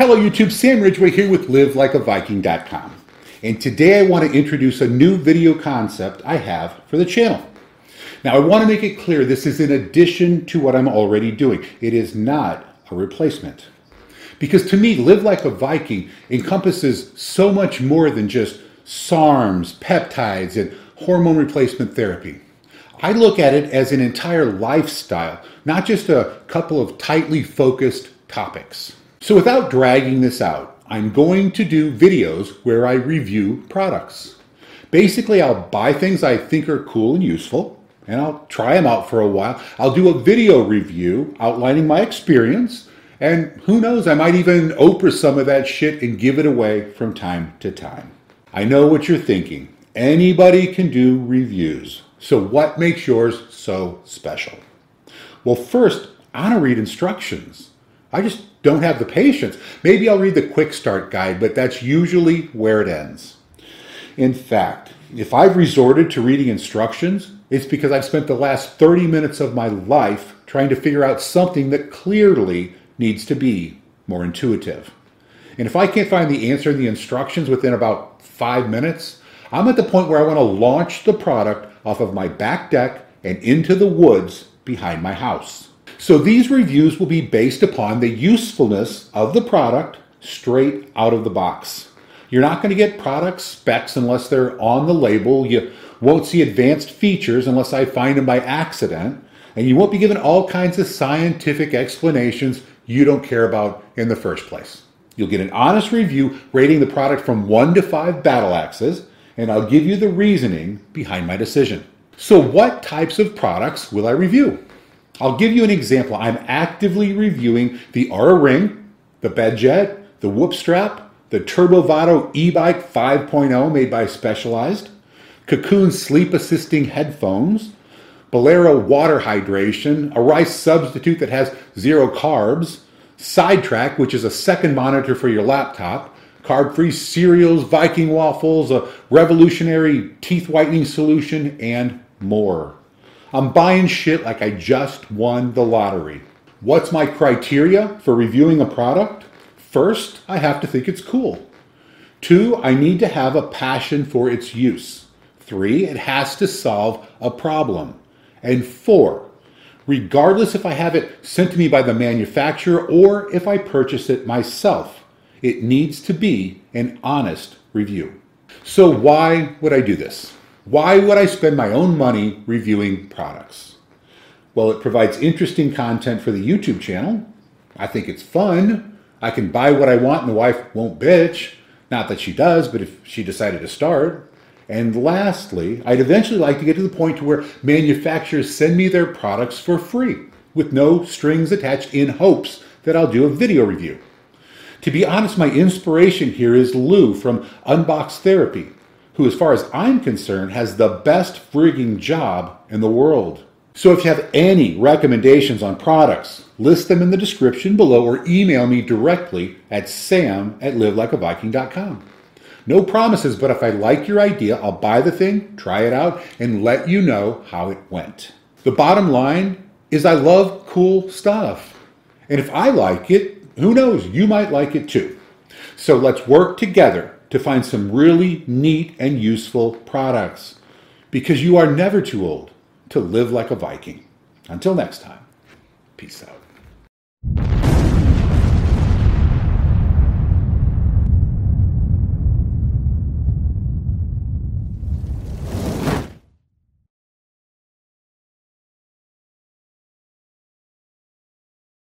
Hello YouTube, Sam Ridgway here with LiveLikeAViking.com. And today I want to introduce a new video concept I have for the channel. Now I want to make it clear this is in addition to what I'm already doing. It is not a replacement. Because to me, Live Like a Viking encompasses so much more than just SARMs, peptides, and hormone replacement therapy. I look at it as an entire lifestyle, not just a couple of tightly focused topics. So without dragging this out, I'm going to do videos where I review products. Basically, I'll buy things I think are cool and useful, and I'll try them out for a while. I'll do a video review outlining my experience, and who knows, I might even Oprah some of that shit and give it away from time to time. I know what you're thinking. Anybody can do reviews. So what makes yours so special? Well, first, I to read instructions. I just don't have the patience. Maybe I'll read the quick start guide, but that's usually where it ends. In fact, if I've resorted to reading instructions, it's because I've spent the last 30 minutes of my life trying to figure out something that clearly needs to be more intuitive. And if I can't find the answer in the instructions within about five minutes, I'm at the point where I want to launch the product off of my back deck and into the woods behind my house. So these reviews will be based upon the usefulness of the product straight out of the box. You're not going to get product specs unless they're on the label. You won't see advanced features unless I find them by accident. And you won't be given all kinds of scientific explanations you don't care about in the first place. You'll get an honest review rating the product from 1 to 5 battle axes, and I'll give you the reasoning behind my decision. So, what types of products will I review? I'll give you an example. I'm actively reviewing the Oura Ring, the BedJet, the Whoop Strap, the Turbo Vado e-bike 5.0 made by Specialized, Kokoon sleep assisting headphones, Bolero water hydration, a rice substitute that has zero carbs, SideTrak, which is a second monitor for your laptop, carb free cereals, Viking waffles, a revolutionary teeth whitening solution, and more. I'm buying shit like I just won the lottery. What's my criteria for reviewing a product? First, I have to think it's cool. Two, I need to have a passion for its use. Three, it has to solve a problem. And four, regardless if I have it sent to me by the manufacturer or if I purchase it myself, it needs to be an honest review. So, why would I do this? Why would I spend my own money reviewing products? Well, it provides interesting content for the YouTube channel. I think it's fun. I can buy what I want and the wife won't bitch. Not that she does, but if she decided to start. And lastly, I'd eventually like to get to the point to where manufacturers send me their products for free with no strings attached in hopes that I'll do a video review. To be honest, my inspiration here is Lou from Unbox Therapy who, as far as I'm concerned, has the best frigging job in the world. So if you have any recommendations on products, list them in the description below or email me directly at sam at livelikeaviking.com. No promises, but if I like your idea, I'll buy the thing, try it out, and let you know how it went. The bottom line is I love cool stuff. And if I like it, who knows, you might like it too. So let's work together to find some really neat and useful products because you are never too old to live like a Viking. Until next time, peace out.